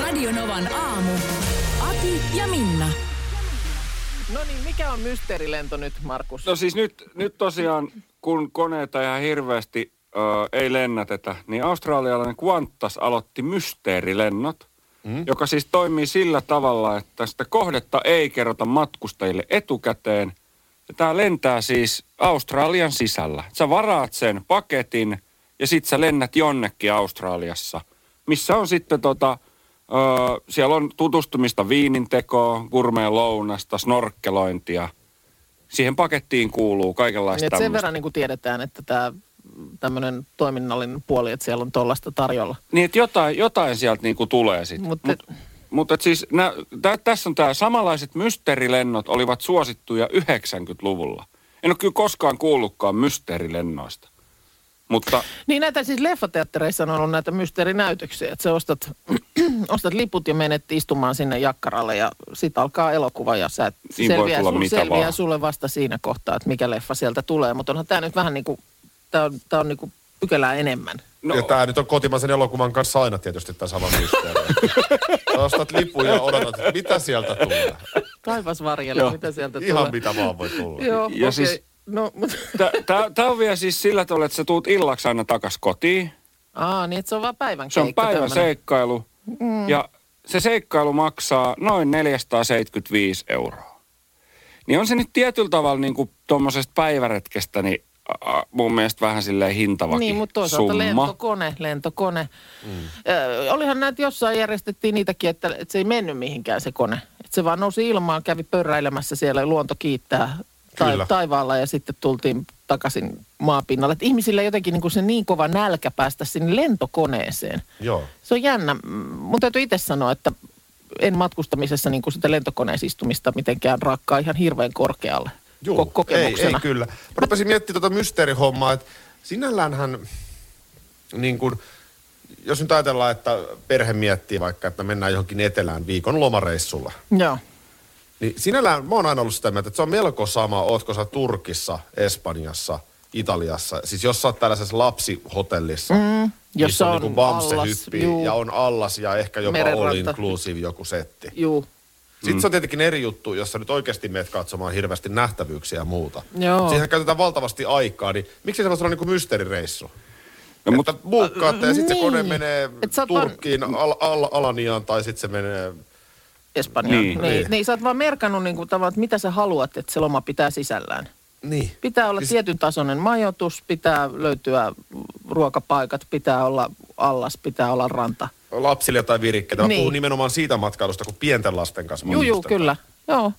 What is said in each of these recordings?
Radio Novan aamu. Ati ja Minna. No niin, mikä on mysteerilento nyt, Markus? No siis nyt, nyt tosiaan, kun koneita ihan hirveästi ö, ei lennätetä, niin australialainen Qantas aloitti mysteerilennot, mm. joka siis toimii sillä tavalla, että sitä kohdetta ei kerrota matkustajille etukäteen. Ja tämä lentää siis Australian sisällä. Sä varaat sen paketin ja sit sä lennät jonnekin Australiassa, missä on sitten tota, ö, siellä on tutustumista viinintekoon, gourmet lounasta, snorkkelointia. Siihen pakettiin kuuluu kaikenlaista Niin, et sen verran niin kuin tiedetään, että tämä tämmöinen toiminnallinen puoli, että siellä on tuollaista tarjolla. Niin, että jotain, jotain sieltä niinku tulee sitten. Mutta- Mut, mutta et siis nä, tä, tässä on tämä samanlaiset mysteerilennot olivat suosittuja 90-luvulla. En ole kyllä koskaan kuullutkaan mysteerilennoista. Mutta Niin näitä siis leffateattereissa on ollut näitä mysteerinäytöksiä, että sä ostat, ostat liput ja menet istumaan sinne jakkaralle ja sit alkaa elokuva ja sä voi selviää, mitä selviää vaan. sulle vasta siinä kohtaa, että mikä leffa sieltä tulee. Mutta onhan tämä nyt vähän niin kuin, tämä on, tää on niin kuin pykälää enemmän. no, Ja tämä nyt on kotimaisen elokuvan kanssa aina tietysti tämä sama mysteeri. Ostat lipun ja odotat, että mitä sieltä tulee. Taivas varjelle, Joo. mitä sieltä Ihan tulee. mitä vaan voi tulla. Joo, Ja okei. siis- No, mutta... tämä on vielä siis sillä tavalla, että sä tuut illaksi aina takas kotiin. Aa, niin että se on vaan päivän Se on päivän tämmönen. seikkailu. Mm. Ja se seikkailu maksaa noin 475 euroa. Niin on se nyt tietyllä tavalla niin kuin tuommoisesta päiväretkestä, niin a, mun mielestä vähän silleen hintavakin Niin, mutta toisaalta summa. lentokone, lentokone. Mm. Ö, olihan näitä jossain järjestettiin niitäkin, että, että se ei mennyt mihinkään se kone. Että se vaan nousi ilmaan, kävi pörräilemässä siellä ja luonto kiittää Kyllä. ta- taivaalla ja sitten tultiin takaisin maapinnalle. Että ihmisillä jotenkin niin kuin se niin kova nälkä päästä sinne lentokoneeseen. Joo. Se on jännä. Mun täytyy itse sanoa, että en matkustamisessa niin kuin sitä lentokoneessa istumista mitenkään rakkaa ihan hirveän korkealle Juu, ko- ei, kokemuksena. ei kyllä. Mä rupesin miettimään tuota mysteerihommaa, että sinälläänhän niin kuin, jos nyt ajatellaan, että perhe miettii vaikka, että mennään johonkin etelään viikon lomareissulla, Joo. Niin sinällään mä oon aina ollut sitä mieltä, että se on melko sama, ootko sä Turkissa, Espanjassa, Italiassa. Siis jos sä oot tällaisessa lapsihotellissa, mm, jossa on, on niinku Bamse allas, hyppii juu. ja on allas ja ehkä jopa Merenranta. all inclusive joku setti. Juu. Sitten se on tietenkin eri juttu, jos sä nyt oikeasti meet katsomaan hirveästi nähtävyyksiä ja muuta. Joo. Siihen käytetään valtavasti aikaa, niin miksi se voisi olla niinku mysteerireissu? No, No, mut- mutta buukkaatte ja sitten se Niin. kone menee Turkkiin, al, al, Alaniaan tai sitten se menee... Espanjaan. Niin. Niin, niin. Niin. sä oot vaan merkannut niin kuin tavallaan, että mitä sä haluat, että se loma pitää sisällään. Niin. Pitää olla Siis- tietyn tasoinen majoitus, pitää löytyä ruokapaikat, pitää olla allas, pitää olla ranta. Lapsille jotain virikkeitä. Mä Niin. puhun nimenomaan siitä matkailusta, kun pienten lasten kanssa Juu, juu, kyllä. Joo.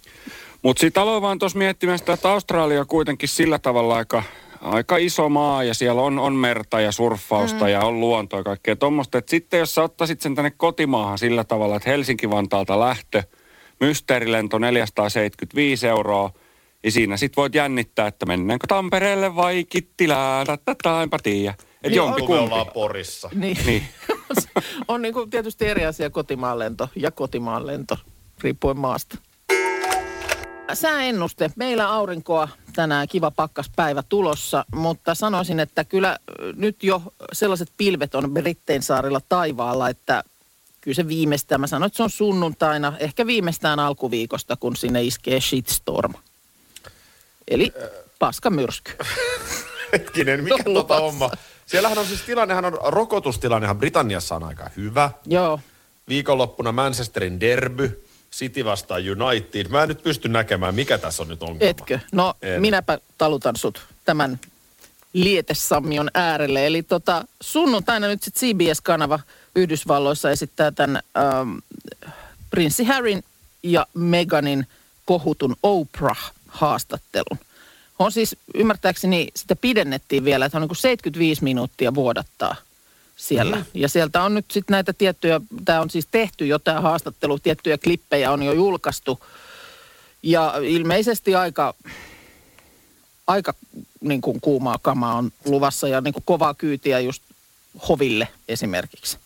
Mutta sitten aloin vaan tuossa miettimään sitä, että Australia kuitenkin sillä tavalla aika, aika iso maa ja siellä on, on merta ja surffausta mm. ja on luontoa ja kaikkea tuommoista. Että sitten jos sä ottaisit sen tänne kotimaahan sillä tavalla, että Helsinki-Vantaalta lähtö, mysteerilento 475 euroa, ja siinä sitten voit jännittää, että mennäänkö Tampereelle vai Kittilään, tätä enpä tiedä. Että Niin, jompi me ollaan kumpi. Porissa. Niin. Niin. on niin kuin tietysti eri asia kotimaanlento ja kotimaanlento, riippuen maasta. Sääennuste. Meillä aurinkoa tänään kiva pakkaspäivä tulossa, mutta sanoisin, että kyllä nyt jo sellaiset pilvet on Brittein saarilla taivaalla, että kyllä se viimeistään, mä sanoin, että se on sunnuntaina, ehkä viimeistään alkuviikosta, kun sinne iskee shitstorm. Eli paskamyrsky. Hetkinen, mikä On tota homma? Siellähän on siis tilannehan on, rokotustilannehan Britanniassa on aika hyvä. Joo, Viikonloppuna Manchesterin derby, City vastaan United. Mä en nyt pysty näkemään, mikä tässä on nyt ongelma. Etkö? No En. minäpä talutan sut tämän lietesammion äärelle. Eli tota, sunnuntaina nyt sitten CBS-kanava Yhdysvalloissa esittää tämän ähm, prinssi Harryn ja Meganin kohutun Oprah-haastattelun. On siis, ymmärtääkseni sitä pidennettiin vielä, että on niin kuin 75 minuuttia vuodattaa siellä. Mm. Ja sieltä on nyt sitten näitä tiettyjä, tämä on siis tehty jo tämä haastattelu, tiettyjä klippejä on jo julkaistu. Ja ilmeisesti aika, aika niin kuin kuumaa kamaa on luvassa ja niin kuin kovaa kyytiä just hoville esimerkiksi.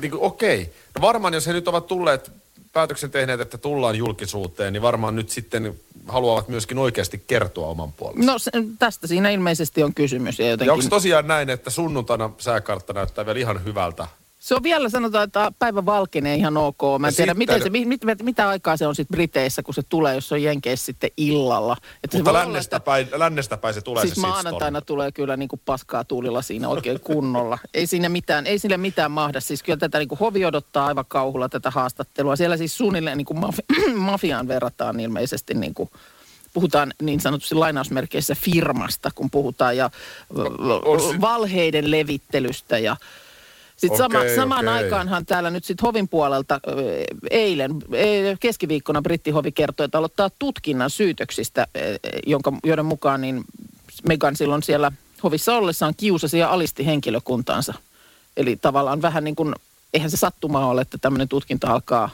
Niin kuin, okei. No varmaan jos he nyt ovat tulleet päätöksen tehneet, että tullaan julkisuuteen, niin varmaan nyt sitten haluavat myöskin oikeasti kertoa oman puolensa. No se, tästä siinä ilmeisesti on kysymys. Ja, jotenkin... ja onko tosiaan näin, että sunnuntaina sääkartta näyttää vielä ihan hyvältä? Se on vielä sanotaan, että päivä valkenee ihan ok. Mä en tiedä, sitten... miten se, mit, mit, mitä aikaa se on sitten Briteissä, kun se tulee, jos se on Jenkeissä sitten illalla. Että Mutta lännestä, olla, päin, lännestä päin se tulee siis se maanantaina tulee kyllä niin kuin paskaa tuulilla siinä oikein kunnolla. ei siinä mitään, ei sille mitään mahda. Siis kyllä tätä niin kuin hovi odottaa aivan kauhulla tätä haastattelua. Siellä siis suunnilleen niin kuin mafi- mafiaan verrataan ilmeisesti niin kuin puhutaan niin sanotusti lainausmerkeissä firmasta, kun puhutaan ja valheiden levittelystä ja sitten okay, sama, samaan okay. aikaanhan täällä nyt sitten Hovin puolelta eilen, e, keskiviikkona brittihovi kertoi, että aloittaa tutkinnan syytöksistä, jonka, joiden mukaan niin Megan silloin siellä hovissa ollessaan kiusasi ja alisti henkilökuntaansa. Eli tavallaan vähän niin kuin, eihän se sattuma ole, että tämmöinen tutkinta alkaa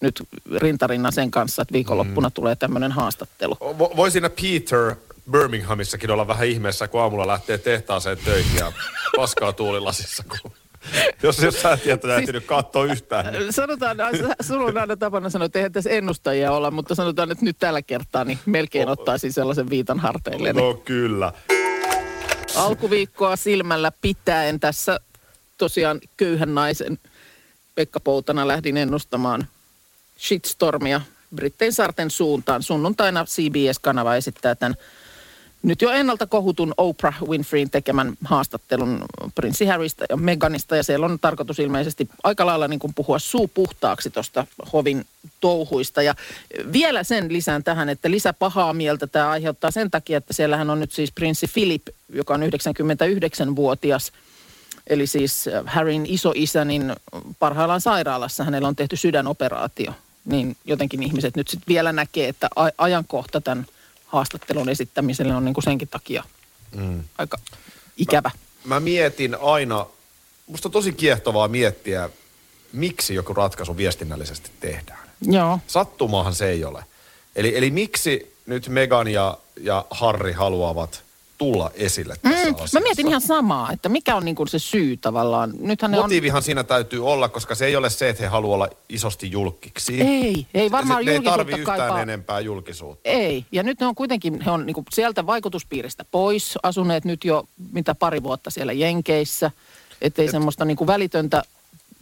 nyt rintarinnan sen kanssa, että viikonloppuna mm. tulee tämmöinen haastattelu. Voi siinä Peter Birminghamissakin olla vähän ihmeessä, kun aamulla lähtee tehtaaseen töihin ja paskaa tuulilasissa, kun jos, jos sä et tiedä, siis, katsoa yhtään. Niin. Sanotaan, sulla on aina tapana sanoa, että eihän tässä ennustajia olla, mutta sanotaan, että nyt tällä kertaa niin melkein oh, ottaisin sellaisen viitan harteille. No kyllä. Alkuviikkoa silmällä pitäen tässä tosiaan köyhän naisen Pekka Poutana lähdin ennustamaan shitstormia Brittein saarten suuntaan. Sunnuntaina CBS-kanava esittää tämän nyt jo ennalta kohutun Oprah Winfreyin tekemän haastattelun prinssi Harrystä ja Meganista. Ja siellä on tarkoitus ilmeisesti aika lailla niin kuin puhua suu puhtaaksi tuosta hovin touhuista. Ja vielä sen lisään tähän, että lisä pahaa mieltä tämä aiheuttaa sen takia, että siellähän on nyt siis prinssi Philip, joka on 99-vuotias. Eli siis Harryn isoisä, niin parhaillaan sairaalassa hänellä on tehty sydänoperaatio. Niin jotenkin ihmiset nyt sitten vielä näkee, että ajankohta tämän – haastattelun esittämiselle on niin kuin senkin takia mm. aika ikävä. Mä, mä mietin aina, musta on tosi kiehtovaa miettiä, miksi joku ratkaisu viestinnällisesti tehdään. Joo. Sattumahan se ei ole. Eli, eli miksi nyt Megan ja, ja Harri haluavat tulla esille tässä mm, Mä mietin ihan samaa, että mikä on niin kuin se syy tavallaan. Nythän Motiivihan on... siinä täytyy olla, koska se ei ole se, että he haluaa olla isosti julkiksi. Ei, ei varmaan Ne ei tarvi yhtään kaipaa... enempää julkisuutta. Ei, ja nyt ne on kuitenkin, he on niin kuin sieltä vaikutuspiiristä pois, asuneet nyt jo mitä pari vuotta siellä Jenkeissä, ettei Et... semmoista niin kuin välitöntä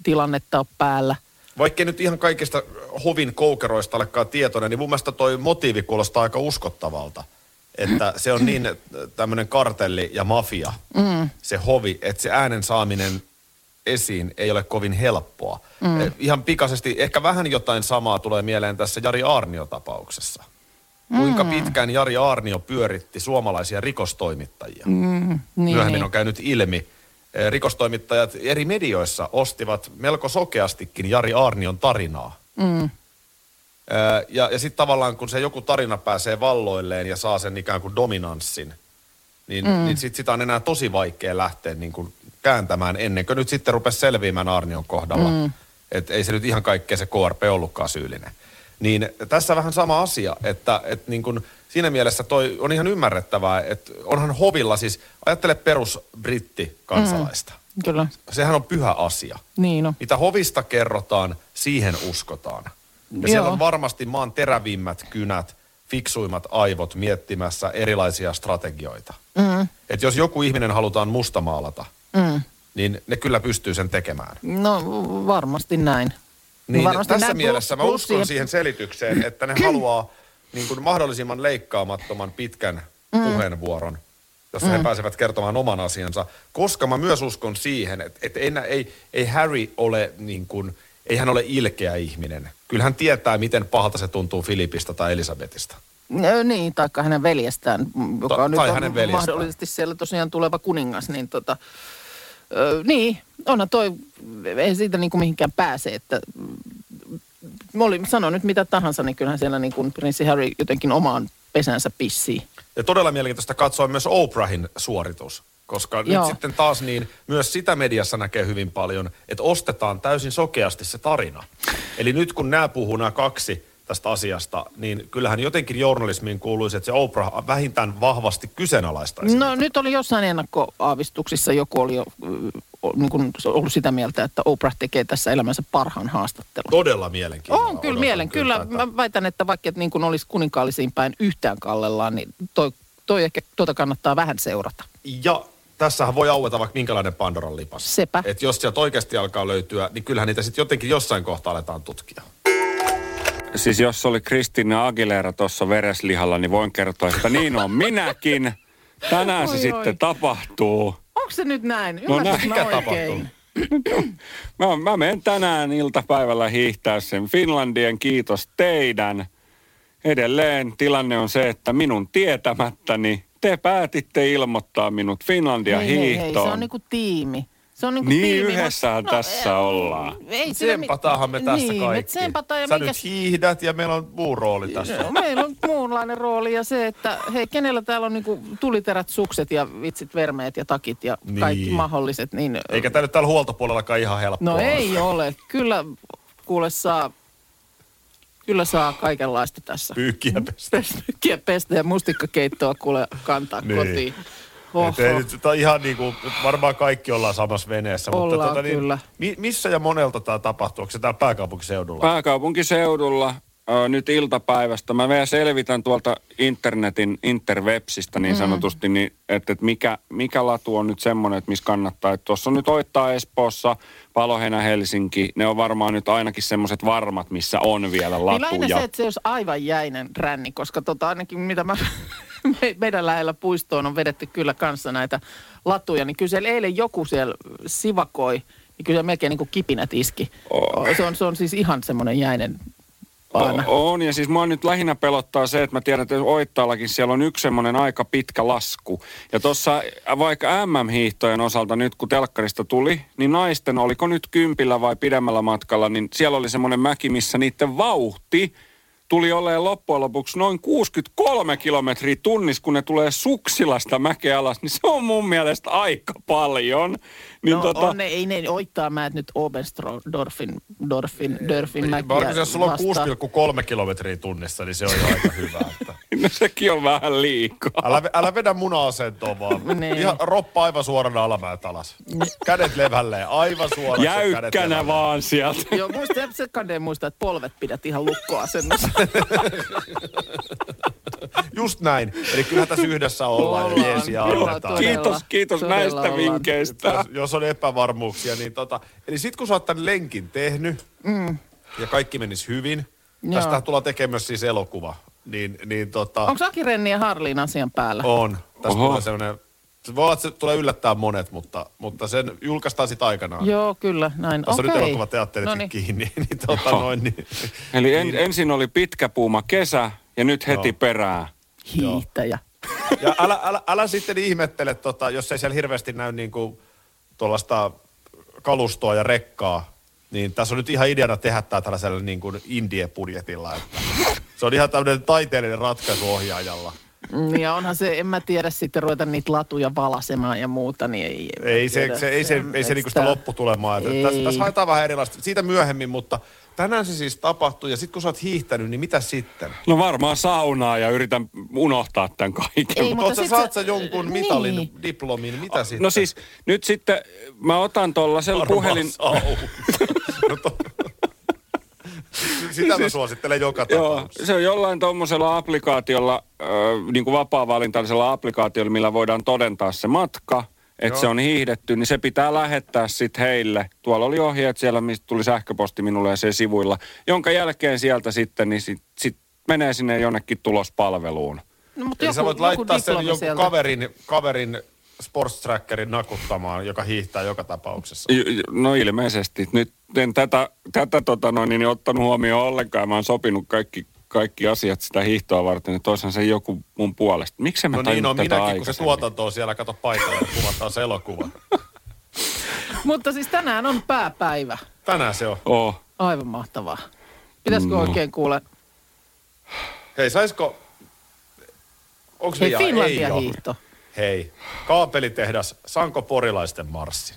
tilannetta ole päällä. Vaikka nyt ihan kaikista hovin koukeroista olekaan tietoinen, niin mun mielestä toi motiivi kuulostaa aika uskottavalta – että se on niin tämmöinen kartelli ja mafia, mm. se hovi, että se äänen saaminen esiin ei ole kovin helppoa. Mm. Eh, ihan pikaisesti, ehkä vähän jotain samaa tulee mieleen tässä Jari Aarnio-tapauksessa. Kuinka mm. pitkään Jari Aarnio pyöritti suomalaisia rikostoimittajia. Mm, niin. Myöhemmin on käynyt ilmi. Eh, rikostoimittajat eri medioissa ostivat melko sokeastikin Jari Aarnion tarinaa. Mm. Ja, ja sitten tavallaan kun se joku tarina pääsee valloilleen ja saa sen ikään kuin dominanssin, niin, mm. niin sitten sitä on enää tosi vaikea lähteä niin kuin kääntämään ennen kuin nyt sitten rupesi selviämään Arnion kohdalla. Mm. Että ei se nyt ihan kaikkea se KRP ollutkaan syyllinen. Niin tässä vähän sama asia, että, että niin kuin siinä mielessä toi on ihan ymmärrettävää, että onhan hovilla siis, ajattele perus britti kansalaista. Mm. Kyllä. Sehän on pyhä asia. Niin no. Mitä hovista kerrotaan, siihen uskotaan. Ja Joo. siellä on varmasti maan terävimmät kynät, fiksuimmat aivot miettimässä erilaisia strategioita. Mm. Että jos joku ihminen halutaan mustamaalata, mm. niin ne kyllä pystyy sen tekemään. No varmasti näin. Niin varmasti tässä näin mielessä plus, mä uskon siihen... siihen selitykseen, että ne haluaa niin kuin mahdollisimman leikkaamattoman pitkän mm. puheenvuoron, jossa mm. he pääsevät kertomaan oman asiansa. Koska mä myös uskon siihen, että, että ei, ei, ei Harry ole niin kuin – ei hän ole ilkeä ihminen. Kyllä hän tietää, miten pahalta se tuntuu Filipistä tai Elisabetista. No, niin, taikka hänen veljestään, joka Ta- on nyt on veljestään. mahdollisesti siellä tosiaan tuleva kuningas, niin tota, ö, niin, onhan toi, ei siitä niin kuin mihinkään pääse, että mä olin, sano nyt mitä tahansa, niin kyllähän siellä niin kuin prinssi Harry jotenkin omaan pesänsä pissii. Ja todella mielenkiintoista katsoa myös Oprahin suoritus. Koska Joo. nyt sitten taas niin, myös sitä mediassa näkee hyvin paljon, että ostetaan täysin sokeasti se tarina. Eli nyt kun nämä puhuu nämä kaksi tästä asiasta, niin kyllähän jotenkin journalismiin kuuluisi, että se Oprah vähintään vahvasti kyseenalaistaisi. No nyt oli jossain ennakkoaavistuksissa joku oli jo niin kuin ollut sitä mieltä, että Oprah tekee tässä elämänsä parhaan haastattelun. Todella mielenkiintoista. On kyllä mielen. Kyllä mä väitän, että vaikka et niin kuin olisi kuninkaallisiin päin yhtään kallellaan, niin toi, toi ehkä tuota kannattaa vähän seurata. Ja tässähän voi aueta vaikka minkälainen Pandoran lipas. Sepä. Että jos sieltä oikeasti alkaa löytyä, niin kyllähän niitä sitten jotenkin jossain kohtaa aletaan tutkia. Siis jos oli Kristina Aguilera tuossa vereslihalla, niin voin kertoa, että niin on minäkin. Tänään se Oi, sitten oi. tapahtuu. Onko se nyt näin? No näin. mä Mikä oikein? Mä, mä menen tänään iltapäivällä hiihtää sen Finlandien kiitos teidän. Edelleen tilanne on se, että minun tietämättäni te päätitte ilmoittaa minut Finlandia Hei, hei, hei, se hiihtoon. on niinku tiimi. Se on niinku Niin tiimi. yhdessähän Mut- tässä eh, ollaan. Ei Tsempataanhan me tässä niin, kaikki. Me tsempataan ja Sä mikä... nyt hiihdät ja meillä on muu rooli tässä. No, meillä on muunlainen rooli ja se, että hei, kenellä täällä on niinku tuliterät sukset ja vitsit, vermeet ja takit ja kaikki Niin. mahdolliset. Niin, Eikä tämä nyt täällä huoltopuolellakaan ihan helppoa. No ei ole. Kyllä kuule saa, kyllä saa kaikenlaista tässä. Pyykkiä pestä. Pyyhkiä pestä ja mustikkakeittoa kuule kantaa Niin. kotiin. Nyt, on ihan niin kuin, varmaan kaikki ollaan samassa veneessä. Ollaan mutta tota, kyllä. Niin, mi, missä ja monelta tämä tapahtuu? Onko se täällä pääkaupunkiseudulla? Pääkaupunkiseudulla ö, nyt iltapäivästä. Mä vielä selvitän tuolta internetin, interwebsistä niin sanotusti, niin, että, että mikä, mikä latu on nyt semmoinen, että missä kannattaa. Että Tuossa on nyt Oittaa Espoossa, Paloheinä Helsinki. Ne on varmaan nyt ainakin semmoiset varmat, missä on vielä Niin lähinnä latuja. se, että se olisi aivan jäinen ränni, koska tota, ainakin mitä mä, me- meidän lähellä puistoon on vedetty kyllä kanssa näitä latuja, niin kyllä siellä eilen joku siellä sivakoi, niin kyllä se melkein niin kuin kipinät iski. Oh. Se, on, se on siis ihan semmoinen jäinen paana. O- On, ja siis mua nyt lähinnä pelottaa se, että mä tiedän, että Oittaallakin siellä on yksi semmoinen aika pitkä lasku. Ja tuossa vaikka MM-hiihtojen osalta nyt, kun telkkarista tuli, niin naisten, oliko nyt kympillä vai pidemmällä matkalla, niin siellä oli semmoinen mäki, missä niiden vauhti tuli olemaan loppujen lopuksi noin 63 kilometriä tunnissa, kun ne tulee suksilasta mäkeä alas, niin se on mun mielestä aika paljon. Niin no tota, on ne, ei ne oittaa mä nyt Oberstdorfin, Dorfin, Dörfin mäkiä Varsinkin jos sulla on vastaan. 6,3 kilometriä tunnissa, niin se on jo aika hyvä. Että. no sekin on vähän liikaa. Älä, älä vedä muna-asentoon vaan. Niin. Ihan roppa aivan suorana alamäet alas. Kädet levälleen, aivan suoraan. Jäykkänä vaan sieltä. Joo, muista, se kande muista, että polvet pidät ihan lukkoasennossa. Just näin. Eli kyllä tässä yhdessä ollaan, Ollaan, todella. Kiitos, kiitos todella näistä ollaan. vinkkeistä. jos, jos on epävarmuuksia, niin tota... Eli sit kun sä oot tämän lenkin tehnyt, mm. ja kaikki menisi hyvin, Joo. tästä tullaan tekemään myös siis elokuva, niin, niin tota... Onko Aki Renni ja Harliin asian päällä? On. Tästä Oho. tulee sellainen... Se voi olla, että se tulee yllättää monet, mutta, mutta sen julkaistaan sitten aikanaan. Joo, kyllä, näin. Tässä on nyt Okei. elokuvateatteritkin Noniin. kiinni, niin, tota noin, niin, Eli en, ensin oli pitkä puuma kesä ja nyt heti Joo. perään. Hiihtäjä. Ja älä, älä, älä sitten ihmettele, tota, jos ei siellä hirveästi näy niin kuin tuollaista kalustoa ja rekkaa, niin tässä on nyt ihan ideana tehdä tämä tällaisella niin kuin indie-budjetilla. Että se on ihan tämmöinen taiteellinen ratkaisu ohjaajalla. Mm, Ja onhan se, en mä tiedä sitten ruveta niitä latuja valasemaan ja muuta, niin ei. Ei se, tiedä. se, ei se, ei se Et niinku sitä lopputulemaa. Että Ei. Tässä, tässä haetaan vähän erilaista. Siitä myöhemmin, mutta tänään se siis tapahtui. Ja sitten kun sä oot hiihtänyt, niin mitä sitten? No varmaan saunaa ja yritän unohtaa tämän kaiken. Ei, mutta sä, sit saat sä- jonkun mitalin, Niin. diplomin, mitä sitten? No siis nyt sitten mä otan tuollaisella Varmaan puhelin... no to... Sitä mä suosittelen joka Joo, tapauksessa. se on jollain tuommoisella applikaatiolla, äh, niin kuin vapaa-valintaisella applikaatiolla, millä voidaan todentaa se matka, että se on hiihdetty, niin se pitää lähettää sitten heille. Tuolla oli ohjeet siellä, mistä tuli sähköposti minulle ja se sivuilla, jonka jälkeen sieltä sitten, niin sit, sit menee sinne jonnekin tulospalveluun. No, mutta Eli joku, sä voit joku laittaa sen jonkun sieltä. kaverin, kaverin sports trackerin nakuttamaan, joka hiihtää joka tapauksessa. No ilmeisesti. Nyt en tätä, tätä tota noin, niin ottanut huomioon ollenkaan. Mä oon sopinut kaikki, kaikki asiat sitä hiihtoa varten, että toisaan se joku mun puolesta. Miksi mä No niin on tätä minäkin, kun se tuotanto on siellä, kato paikalla ja kuvataan se elokuva. Mutta siis tänään on pääpäivä. Tänään se on. Oh. Aivan mahtavaa. Pitäisikö No. oikein kuule? Hei, saisko... Onko Hei? Ei Finlandia hiihto. Hei, kaapelitehdas Sanko Porilaisten marssin.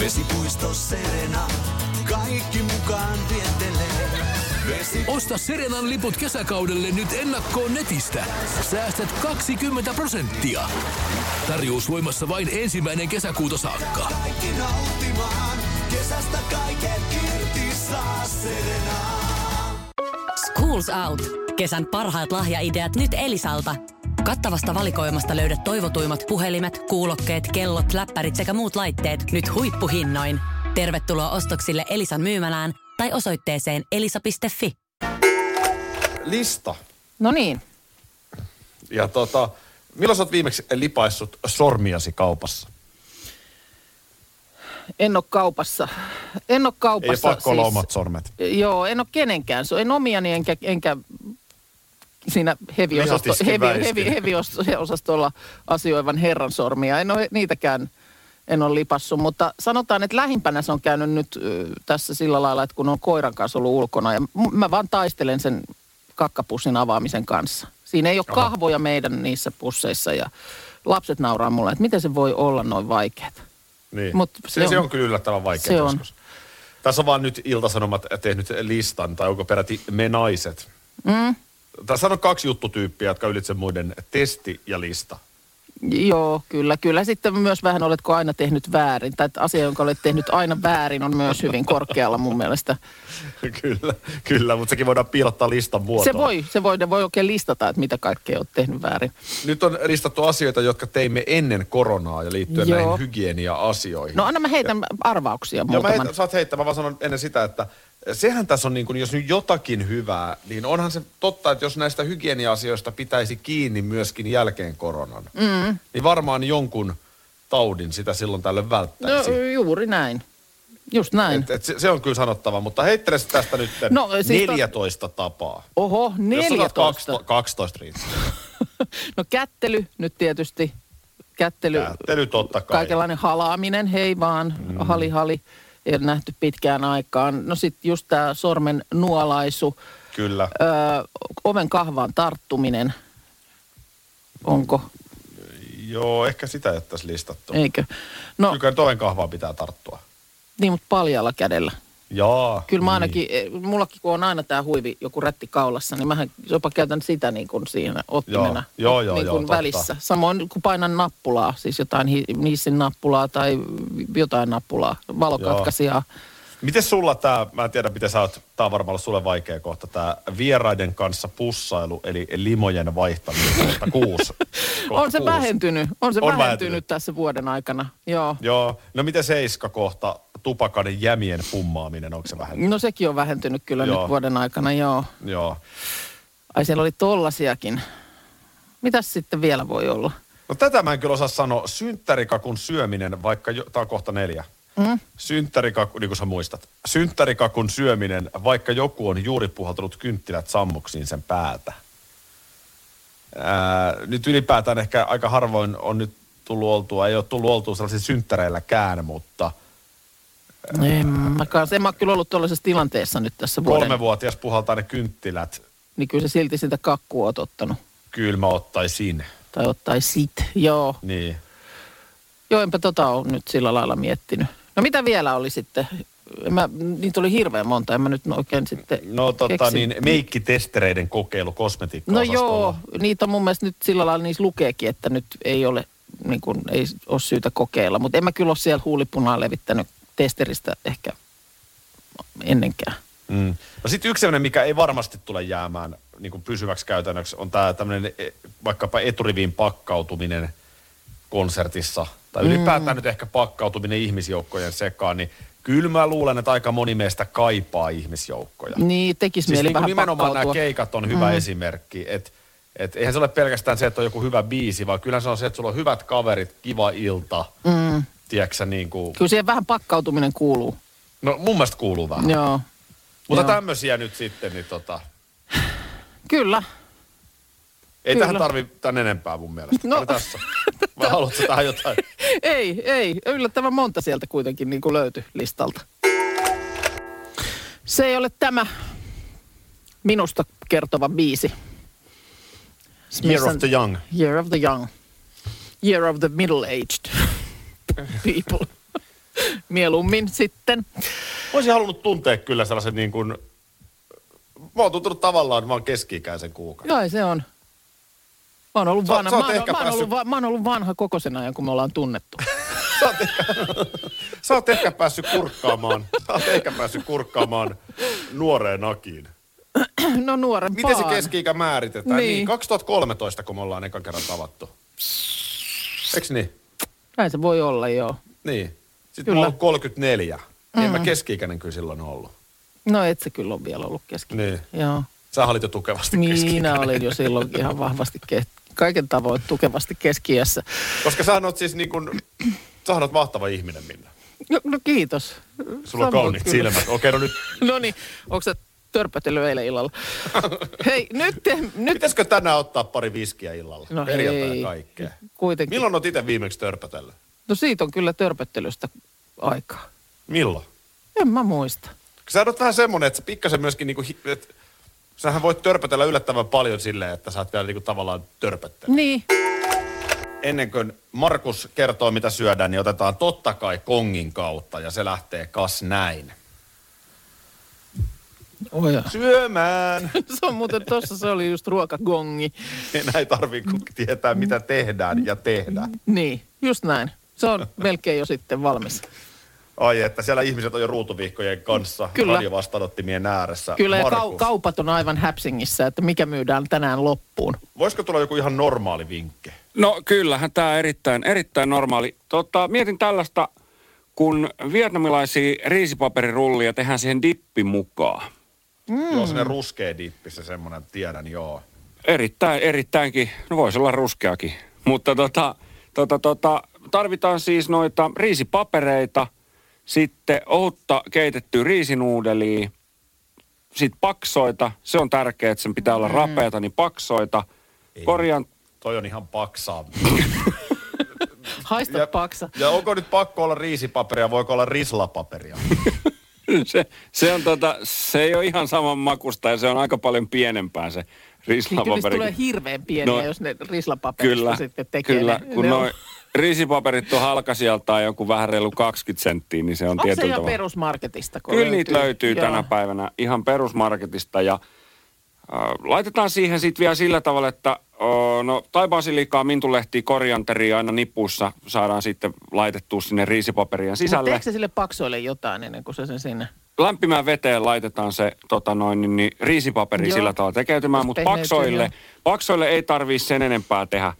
Vesipuisto Serena, kaikki mukaan viettelee. Vesi... Osta Serenan liput kesäkaudelle nyt ennakkoon netistä. Säästät 20 prosenttia. Tarjous voimassa vain ensimmäinen kesäkuuta saakka. Kaikki nauttimaan, kesästä kaiken irti saa Serena. Schools Out. Kesän parhaat lahjaideat nyt Elisalta. Kattavasta valikoimasta löydät toivotuimmat puhelimet, kuulokkeet, kellot, läppärit sekä muut laitteet nyt huippuhinnoin. Tervetuloa ostoksille Elisan myymälään tai osoitteeseen elisa.fi. Lista. No niin. Ja tota, milloin sä oot viimeksi lipaissut sormiasi kaupassa? En ole kaupassa. En ole Ei kaupassa. pakko olla omat sormet. Joo, en ole kenenkään. Se en omiani enkä, enkä siinä heviosastolla asioivan herran sormia. En ole niitäkään en ole lipassu, mutta sanotaan, että lähimpänä se on käynyt nyt tässä sillä lailla, että kun on koiran kanssa ollut ulkona ja mä vaan taistelen sen kakkapussin avaamisen kanssa. Siinä ei ole Aha. kahvoja meidän niissä pusseissa ja lapset nauraa mulle, että miten se voi olla noin vaikeaa. Niin. Mut se, se se, on- on kyllä yllättävän vaikea se on. Tässä on vaan nyt Iltasanomat tehnyt listan, tai onko peräti me naiset. Mm. Tässä on kaksi juttutyyppiä, jotka ylitse muiden testi ja lista. Joo, kyllä. Kyllä sitten myös vähän oletko aina tehnyt väärin. Tai että asia, jonka olet tehnyt aina väärin, on myös hyvin korkealla mun mielestä. kyllä, kyllä, mutta sekin voidaan piilottaa listan muotoon. Se voi, se voi, ne voi oikein listata, että mitä kaikkea olet tehnyt väärin. Nyt on listattu asioita, jotka teimme ennen koronaa ja liittyen Joo. näihin hygienia-asioihin. No anna mä heitän arvauksia Ja mä muutaman. heitän, saat heittää, mä vaan sanon ennen sitä, että sehän tässä on niin kuin, jos nyt jotakin hyvää, niin onhan se totta, että jos näistä hygienia-asioista pitäisi kiinni myöskin jälkeen koronan, mm. niin varmaan jonkun taudin sitä silloin tällöin No välttäisi. juuri näin. Just näin. et, et se, se, on kyllä sanottava, mutta heittele tästä nyt No, siis 14 tapaa. Oho, Jos sä 14. saat 12 riittää. No kättely nyt tietysti. Kättely. Kättely totta kai. Kaikenlainen halaaminen, hei vaan, mm. hali hali. Ei ole nähty pitkään aikaan. No sitten just tämä sormen nuolaisu, Kyllä. öö, oven kahvaan tarttuminen. Onko, Joo, ehkä sitä ei ole tässä listattu. eikö? No, Kyllä toven kahvaan pitää tarttua. niin, mutta paljalla kädellä. Jaa. Kyllä mä niin. ainakin, eh, mullakin kun on aina tämä huivi, joku rätti kaulassa, niin mähän jopa käytän sitä niin kuin siinä ottimena Joo, joo, niin joo, kuin totta. välissä. Samoin kun painan nappulaa, siis jotain hi- hissin nappulaa tai jotain nappulaa, valokatkaisijaa. Miten sulla tämä, mä en tiedä miten sä oot, tää on varmaan ollut sulle vaikea kohta, tämä vieraiden kanssa pussailu, eli limojen vaihtaminen kohta kuusi. Kohta On se kuusi. vähentynyt, on se On vähentynyt, vähentynyt. tässä vuoden aikana, joo. Joo, no miten seiska kohta, tupakan jämien pummaaminen, onko se vähän? No sekin on vähentynyt kyllä Joo. nyt vuoden aikana, joo. Joo. Ai siellä oli tollasiakin. Mitäs sitten vielä voi olla? No tätä mä en kyllä osaa sanoa. Synttärikakun syöminen, vaikka, jo, tää on kohta neljä. Mm. Synttärikakun, niin kuin sä muistat. Synttärikakun syöminen, vaikka joku on juuri puhaltanut kynttilät sammuksiin sen päältä. Ää, nyt ylipäätään ehkä aika harvoin on nyt tullut oltua, ei ole tullut oltua sellaisilla synttäreilläkään, mutta En mä, kanssa, en mä kyllä ollut tuollaisessa tilanteessa nyt tässä vuoden. kolmevuotias puhaltaa ne kynttilät. Niin kyllä se silti sitä kakkua oot ottanut. Kyllä mä ottaisin. Tai ottaisit, joo. Niin. Joo, enpä tota ole nyt sillä lailla miettinyt. No mitä vielä oli sitten? En Mä, niitä oli hirveän monta, en mä nyt oikein sitten No tota keksi. niin, meikkitestereiden kokeilu kosmetiikka No joo, niitä on mun mielestä nyt sillä lailla niissä lukeekin, että nyt ei ole, niin kuin, ei ole syytä kokeilla. Mutta en mä kyllä ole siellä huulipunaa levittänyt testeristä ehkä ennenkään. Mm. No sitten yksi sellainen, mikä ei varmasti tule jäämään niin kuin pysyväksi käytännöksi on tämä tämmöinen e, vaikkapa eturiviin pakkautuminen konsertissa, tai ylipäätään nyt ehkä pakkautuminen ihmisjoukkojen sekaan, niin kyllä mä luulen, että aika moni meistä kaipaa ihmisjoukkoja. Niin, tekisi Siis mieli niin vähän nimenomaan nämä keikat on hyvä mm. esimerkki, että et eihän se ole pelkästään se, että on joku hyvä biisi, vaan kyllä se on se, että sulla on hyvät kaverit, kiva ilta, mm. tiedätkö niin kuin, Kyllä siihen vähän pakkautuminen kuuluu. no mun mielestä kuuluu vähän. Joo. Mutta joo. tämmöisiä nyt sitten, niin tota, Kyllä. Ei Kyllä. tähän tarvi tämän enempää mun mielestä. No. Tässä. Vai haluatko tähän jotain? Ei, ei. Yllättävän monta sieltä kuitenkin niin kuin löytyi listalta. Se ei ole tämä minusta kertova biisi. Year of the Young. Year of the Young. Year of the Middle-aged people. Mieluummin sitten. Olisin halunnut tuntea kyllä sellaisen niin kuin, mä oon tuntunut tavallaan vaan keski-ikäisen kuukauden. Joo, se on. Mä oon ollut Sä- vanha, sä mä, oon, mä, oon ollut, mä oon ollut vanha koko sen ajan, kun me ollaan tunnettu. Sä oot ehkä, sä oot ehkä päässyt kurkkaamaan, sä oot ehkä päässyt kurkkaamaan nuoreen Akiin. No nuorempaan. Miten se keski-ikä määritetään? Niin. Niin. niin. 2013, kun me ollaan ekan kerran tavattu. Eiks niin? Näin se voi olla, joo. Niin. Sitten Kyllä. mä oon ollut 34. Mm. En mä keski-ikäinen kyllä silloin ollut. No et se kyllä ole vielä ollut keski. Niin. Joo. Sä olit jo tukevasti Minä keski olin jo silloin ihan vahvasti kaiken tavoin tukevasti keskiässä. Koska sä oot siis niin kuin, sä oot mahtava ihminen, Minna. No, no kiitos. Sulla on kauniit kyllä. silmät. Okei, no nyt, No niin, onko sä törpötellyt eilen illalla? Hei, nyt, te, nyt pitäisikö tänään ottaa pari viskiä illalla? No Perjantaina ei. kaikkea. kuitenkin. Milloin oot itse viimeksi törpötellyt? No siitä on kyllä törpöttelystä aikaa. Milloin? En mä muista. Sä oot vähän semmonen, että sä pikkasen myöskin niinku, hi- et, sähän voit törpötellä yllättävän paljon silleen, että sä oot vielä niinku tavallaan törpöttely. Niin. Ennen kuin Markus kertoo, mitä syödään, niin otetaan totta kai kongin kautta ja se lähtee kas näin. Oh ja. Syömään! Se on muuten tossa, se oli just ruokagongi. Enää ei tarvii kun tietää, mitä tehdään ja tehdä. Niin, just näin. Se on melkein jo sitten valmis. Ai että siellä ihmiset on jo ruutuvihkojen kanssa Kyllä. radiovastaanottimien ääressä. Kyllä, ja kau- kaupat on aivan häpsingissä, että mikä myydään tänään loppuun. voisiko tulla joku ihan normaali vinkki? No kyllähän tämä erittäin, erittäin normaali. Tota, mietin tällaista, kun vietnamilaisia riisipaperirullia tehdään siihen dippi mukaan. Mm. Joo, sellainen ruskea dippi, se semmoinen, tiedän, joo. Erittäin, erittäinkin, no voisi olla ruskeakin. Mutta tota, tota, tota, tarvitaan siis noita riisipapereita, sitten ohutta keitettyä riisinuudelia, sitten paksoita, se on tärkeää, että sen pitää olla rapeata, niin paksoita. Korjan, Toi on ihan paksaa. Haista Ja, paksa. ja onko nyt pakko olla riisipaperia, voiko olla rislapaperia? se, se, on tota, se ei ole ihan saman makusta ja se on aika paljon pienempää se Kyllä niistä rislapaperi. tulee hirveän pieniä, No, jos ne rislapaperista Kyllä, sitten tekee kyllä. ne. Kun ne on- noin riisipaperit on halkasijaltaan joku vähän reilu 20 senttiä, niin se on Onko se ihan tavalla. perusmarketista? Kyllä niitä löytyy Joo. tänä päivänä ihan perusmarketista ja äh, laitetaan siihen sitten vielä sillä tavalla, että äh, no, tai basilikaa, mintulehtiä, korianteria aina nipussa saadaan sitten laitettua sinne riisipaperien Mutta sisälle. se sille paksoille jotain ennen kuin se sen sinne? lämpimään veteen laitetaan se tota noin, niin, niin, riisipaperi Joo. sillä tavalla tekeytymään, mutta paksoille, paksoille ei tarvii sen enempää tehdä,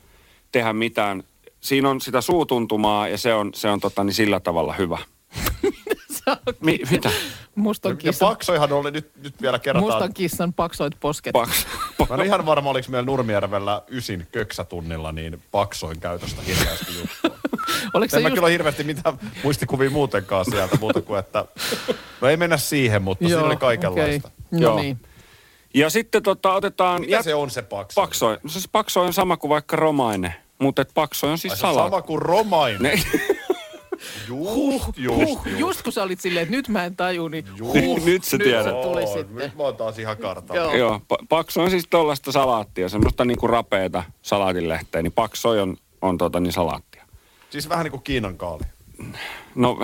tehdä mitään. Siinä on sitä suutuntumaa ja se on, se on tota, niin sillä tavalla hyvä. Mi, mitä? Mustan Ja kissan, paksoihan oli nyt, nyt vielä kerrotaan. mustan kissan paksoit posket. Paks, Mä en ihan varma, oliko meillä Nurmijärvellä ysin köksätunnilla niin paksoin käytöstä hirveästi juttua. Oliko En mä just... kyllä hirveästi mitään muistikuvia muutenkaan sieltä, muuta kuin että... No ei mennä siihen, mutta siinä oli kaikenlaista. okei. No Joo. niin. Ja sitten tota, otetaan... Mitä se on se pakso? Paksoi. No se paksoi on sama kuin vaikka romainen, mutta et paksoi on siis Ai salaa. sama kuin romainen. Ne, Just, just, Huh, just kun sä olit silleen, että nyt mä en taju, niin huh, Nyt sä tiedät. se tuli Oo, sitten. Nyt mä oon taas ihan kartalla. Joo. Joo, pa- pakso on siis tuollaista salaattia, semmoista niinku rapeeta salaatinlehteä, niin paksoi on, on tota niin salaattia. Siis vähän niin kuin Kiinan kaali. No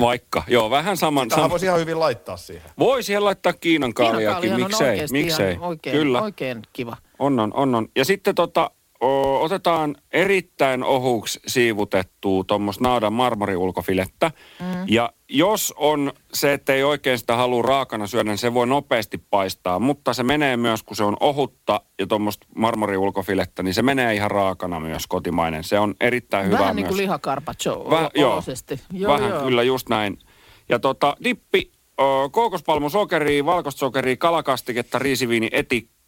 vaikka, joo, vähän saman. Tähän Sam... voisi ihan hyvin laittaa siihen. Voi siihen laittaa Kiinan kaaliakin, miksei, miksei. ihan oikein, Kyllä, oikein kiva. on, on, on, on. Ja sitten tota, o, otetaan erittäin ohuksi siivutettua tuommoista naadan marmoriulkofilettä. Mm. Ja jos on se, että ei oikein sitä halua raakana syödä, niin se voi nopeasti paistaa. Mutta se menee myös, kun se on ohutta ja tuommoista marmoriulkofilettä, niin se menee ihan raakana myös kotimainen. Se on erittäin hyvä Vähän niin myös. kuin lihakarpaccio Väh- joo. Joo, vähän joo. kyllä just näin. Ja tota, dippi, ö, kookospalmusokeria, valkoista sokeria, kalakastiketta, riisiviini, etikkaa,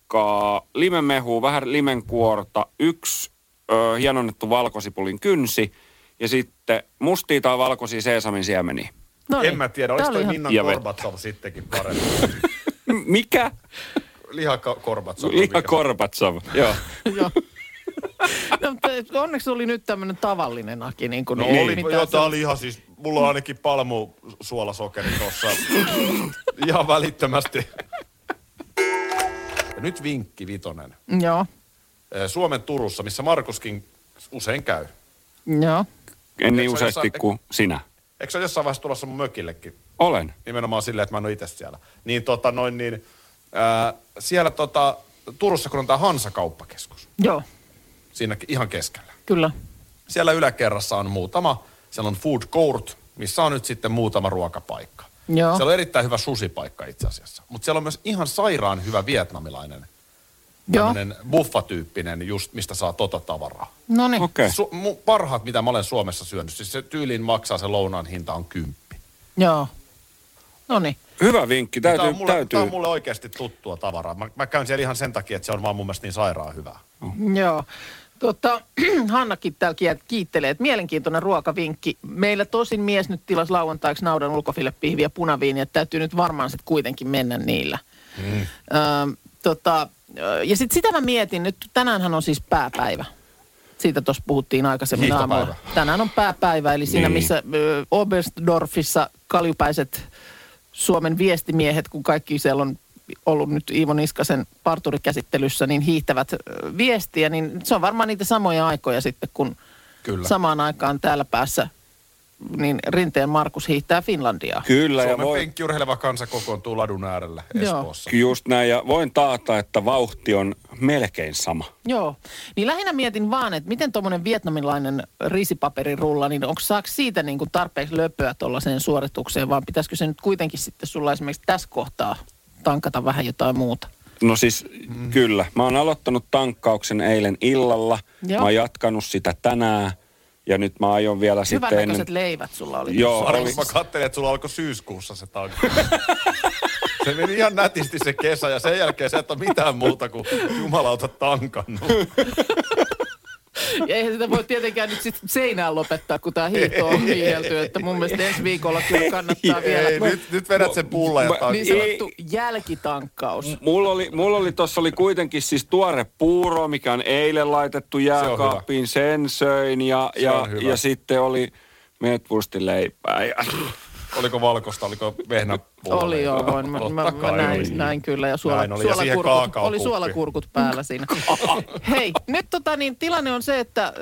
limenmehua, vähän limenkuorta, yksi ö, hienonnettu valkosipulin kynsi ja sitten mustia tai valkoisia seesamin siemeniä. No niin. En mä tiedä, Tää oliko oli toi ihan- Minna Ja ve- Korbatsov sittenkin parempi? Mikä? Liha Korbatsov. Liha joo. Joo. No, mutta onneksi oli nyt tämmöinen tavallinen aki. Niin kuin No ei oli, joo, tää oli ihan siis, mulla on ainakin palmusuolasokeri tossa ihan välittömästi. Nyt vinkki vitonen. Joo, Eh, Suomen Turussa, missä Markuskin usein käy. joo. En niin useasti jossain- kuin sinä. Eikö se ole jossain vaiheessa tulossa mun mökillekin? Olen. Nimenomaan silleen, että mä en ole itse siellä. Niin tota noin niin, ää, siellä tota, Turussa kun on tää Hansa kauppakeskus, Joo, siinä ihan keskellä. kyllä. Siellä yläkerrassa on muutama, siellä on food court, missä on nyt sitten muutama ruokapaikka. Joo. Siellä on erittäin hyvä susipaikka itse asiassa. Mutta siellä on myös ihan sairaan hyvä vietnamilainen, tämmöinen buffatyyppinen, just mistä saa tota tavaraa. No niin. Okei. Su- mu- parhaat, mitä mä olen Suomessa syönyt, siis se tyyliin maksaa se lounaan hinta on kymppi. Joo. No niin. Hyvä vinkki, täytyy, Tämä on, mulle, täytyy. Tämä on mulle oikeasti tuttua tavaraa. Mä, mä käyn siellä ihan sen takia, että se on vaan mun mielestä niin sairaan hyvää. Joo. Tota, Hannakin täällä kiittelee, että mielenkiintoinen ruokavinkki. Meillä tosin mies nyt tilas lauantaiksi naudan ulkofilepihviä punaviiniä, että täytyy nyt varmaan sitten kuitenkin mennä niillä. Mm. Ö, tota, ja sitten sitä mä mietin, nyt tänäänhän on siis pääpäivä. Siitä tuossa puhuttiin aikaisemmin aamulla. Tänään on pääpäivä, eli siinä Niin. missä ö, Oberstdorfissa kaljupäiset Suomen viestimiehet, kun kaikki siellä on ollut nyt Iivo Niskasen parturikäsittelyssä, niin hiihtävät viestiä, niin se on varmaan niitä samoja aikoja sitten, kun Kyllä. samaan aikaan täällä päässä niin Rinteen Markus hiihtää Finlandiaa. Kyllä, ja Suomen voi, penkkiurheileva kansa kokoontuu ladun äärelle Joo. Espoossa. just näin, ja voin taata, että vauhti on melkein sama. Joo, niin lähinnä mietin vaan, että miten tuommoinen vietnamilainen risipaperirulla, niin onko saako siitä niin kuin tarpeeksi löpöä tuollaiseen suoritukseen, vaan pitäisikö se nyt kuitenkin sitten sulla esimerkiksi tässä kohtaa tankata vähän jotain muuta? No siis mm. kyllä. Mä oon aloittanut tankkauksen eilen illalla. Joo. Mä oon jatkanut sitä tänään. Ja nyt mä aion vielä sitten Hyvän ennen... näköiset leivät sulla oli. Joo, Markus, oli, mä katselin, että sulla alkoi syyskuussa se tankki. se meni ihan nätisti se kesä ja sen jälkeen se et ole mitään muuta kuin jumalauta tankannut. Ja eihän sitä voi tietenkään nyt sit seinään lopettaa, kun tämä hiihto on hiihelty. Että mun mielestä ensi viikolla kyllä kannattaa vielä. Ei, nyt, nyt vedät sen pulla ja Mä- tankkaat. Niin sanottu jälkitankkaus. mulla oli, mulla oli tuossa oli kuitenkin siis tuore puuro, mikä on eilen laitettu jääkaappiin. Sen söin ja, Se ja, ja sitten oli metwurstileipää. Ja, Oliko valkosta, oliko vehnä Oli joo, voin, mä, mä, mä näin, näin kyllä. Ja, suola, Näin oli, ja suolakurkut, oli suolakurkut päällä siinä. Hei, nyt tota niin, tilanne on se, että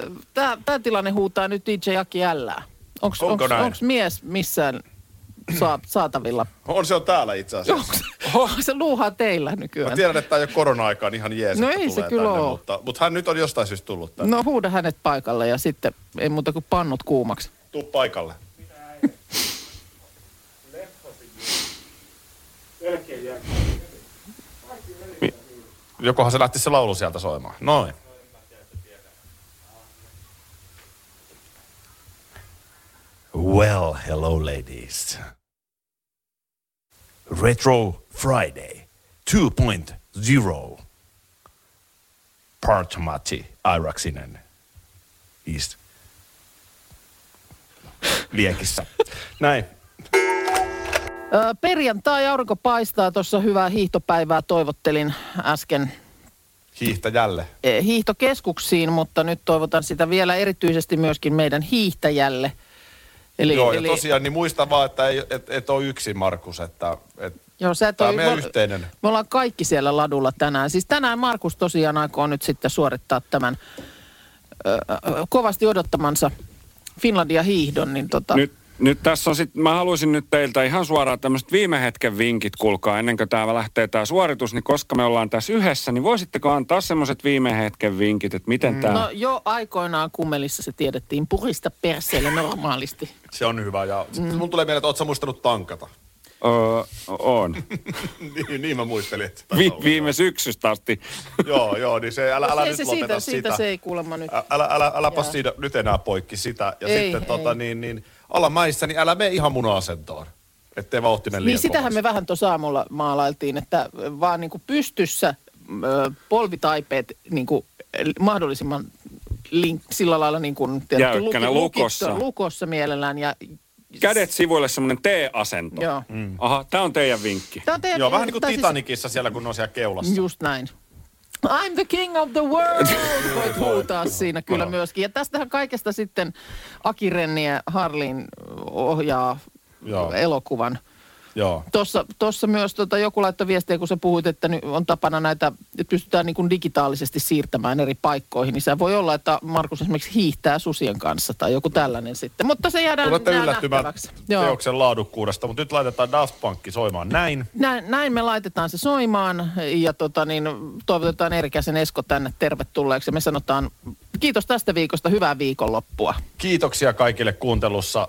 tämä tilanne huutaa nyt DJ Aki Ällää. Onks, Onko onks, onks mies missään saa, saatavilla? On se on täällä itse asiassa. Se luuhaa teillä Mä nykyään. tiedän, että tämä ei ole korona-aikaan ihan jees, No ei se tulee kyllä tänne, mutta, mutta hän nyt on jostain syystä tullut tänne. No huuda hänet paikalle ja sitten ei muuta kuin pannut kuumaksi. Tuu paikalle. Jokohan se lähti se laulu sieltä soimaan. Noin. Well, hello ladies. Retro Friday 2.0. Partomati Airaksinen is liekissä. Näin. Perjantai aurinko paistaa, tuossa hyvää hiihtopäivää toivottelin äsken Hiihtäjälle. eh, hiihtokeskuksiin, mutta nyt toivotan sitä vielä erityisesti myöskin meidän hiihtäjälle. Eli, Joo, eli, ja tosiaan niin muista vaan, että ei, et, et ole yksin, Markus, että et, joo, sä et tämä on meidän me- yhteinen. Me ollaan kaikki siellä ladulla tänään. Siis tänään Markus tosiaan aikoo nyt sitten suorittaa tämän ö, ö, kovasti odottamansa Finlandia hiihdon. Niin tota, nyt, nyt tässä on sitten, mä haluaisin nyt teiltä ihan suoraan tämmöiset viime hetken vinkit, kuulkaa, ennen kuin tämä lähtee tämä suoritus, niin koska me ollaan tässä yhdessä, niin voisitteko antaa semmoiset viime hetken vinkit, että miten mm. tämä... No jo aikoinaan kummelissa se tiedettiin purista perseelle normaalisti. Se on hyvä. Ja mm. mun tulee mieleen, että oot sä muistanut tankata. Öö, on. niin, niin mä muistelin. Että Vi, viime syksystä asti. joo, joo, niin se, älä, älä se, nyt se, lopeta siitä, sitä. siitä se ei kuulemma nyt. Ä- Älä, älä, äläpä siitä nyt enää poikki sitä. Ja Ei, sitten ei. tota, niin, niin, alla mäissä, niin älä mene ihan mun asentoon. Ettei vauhtinen liian Niin sitähän kovaksi. me vähän tuossa aamulla maalailtiin, että vaan niin kuin pystyssä polvitaipeet niin kuin mahdollisimman link, sillä lailla niin kuin, tiedätkö, Jäykkänä lukossa. lukossa mielellään. Ja, Kädet sivuille semmoinen T-asento. Joo. Mm. Aha, tämä on teidän vinkki. Tää on teidän- Joo, vähän niin kuin tai siis- siellä, kun on siellä keulassa. Just näin. I'm the king of the world, voit huutaa siinä kyllä myöskin. Ja tästähän kaikesta sitten Aki Renni ja Harlin ohjaa Joo. elokuvan. Joo. Tuossa, tuossa myös tota, joku laittoi viestiä, kun sä puhuit, että nyt on tapana näitä, että pystytään niin kuin digitaalisesti siirtämään eri paikkoihin. Niin se voi olla, että Markus esimerkiksi hiihtää susien kanssa tai joku tällainen sitten. Mutta se jäädään Tulette yllättymään. Joo. teoksen laadukkuudesta, mutta nyt laitetaan Daft Punk soimaan näin. Näin, näin me laitetaan se soimaan ja tota niin, toivotetaan Erikäisen Esko tänne tervetulleeksi. Me sanotaan kiitos tästä viikosta, hyvää viikonloppua. Kiitoksia kaikille kuuntelussa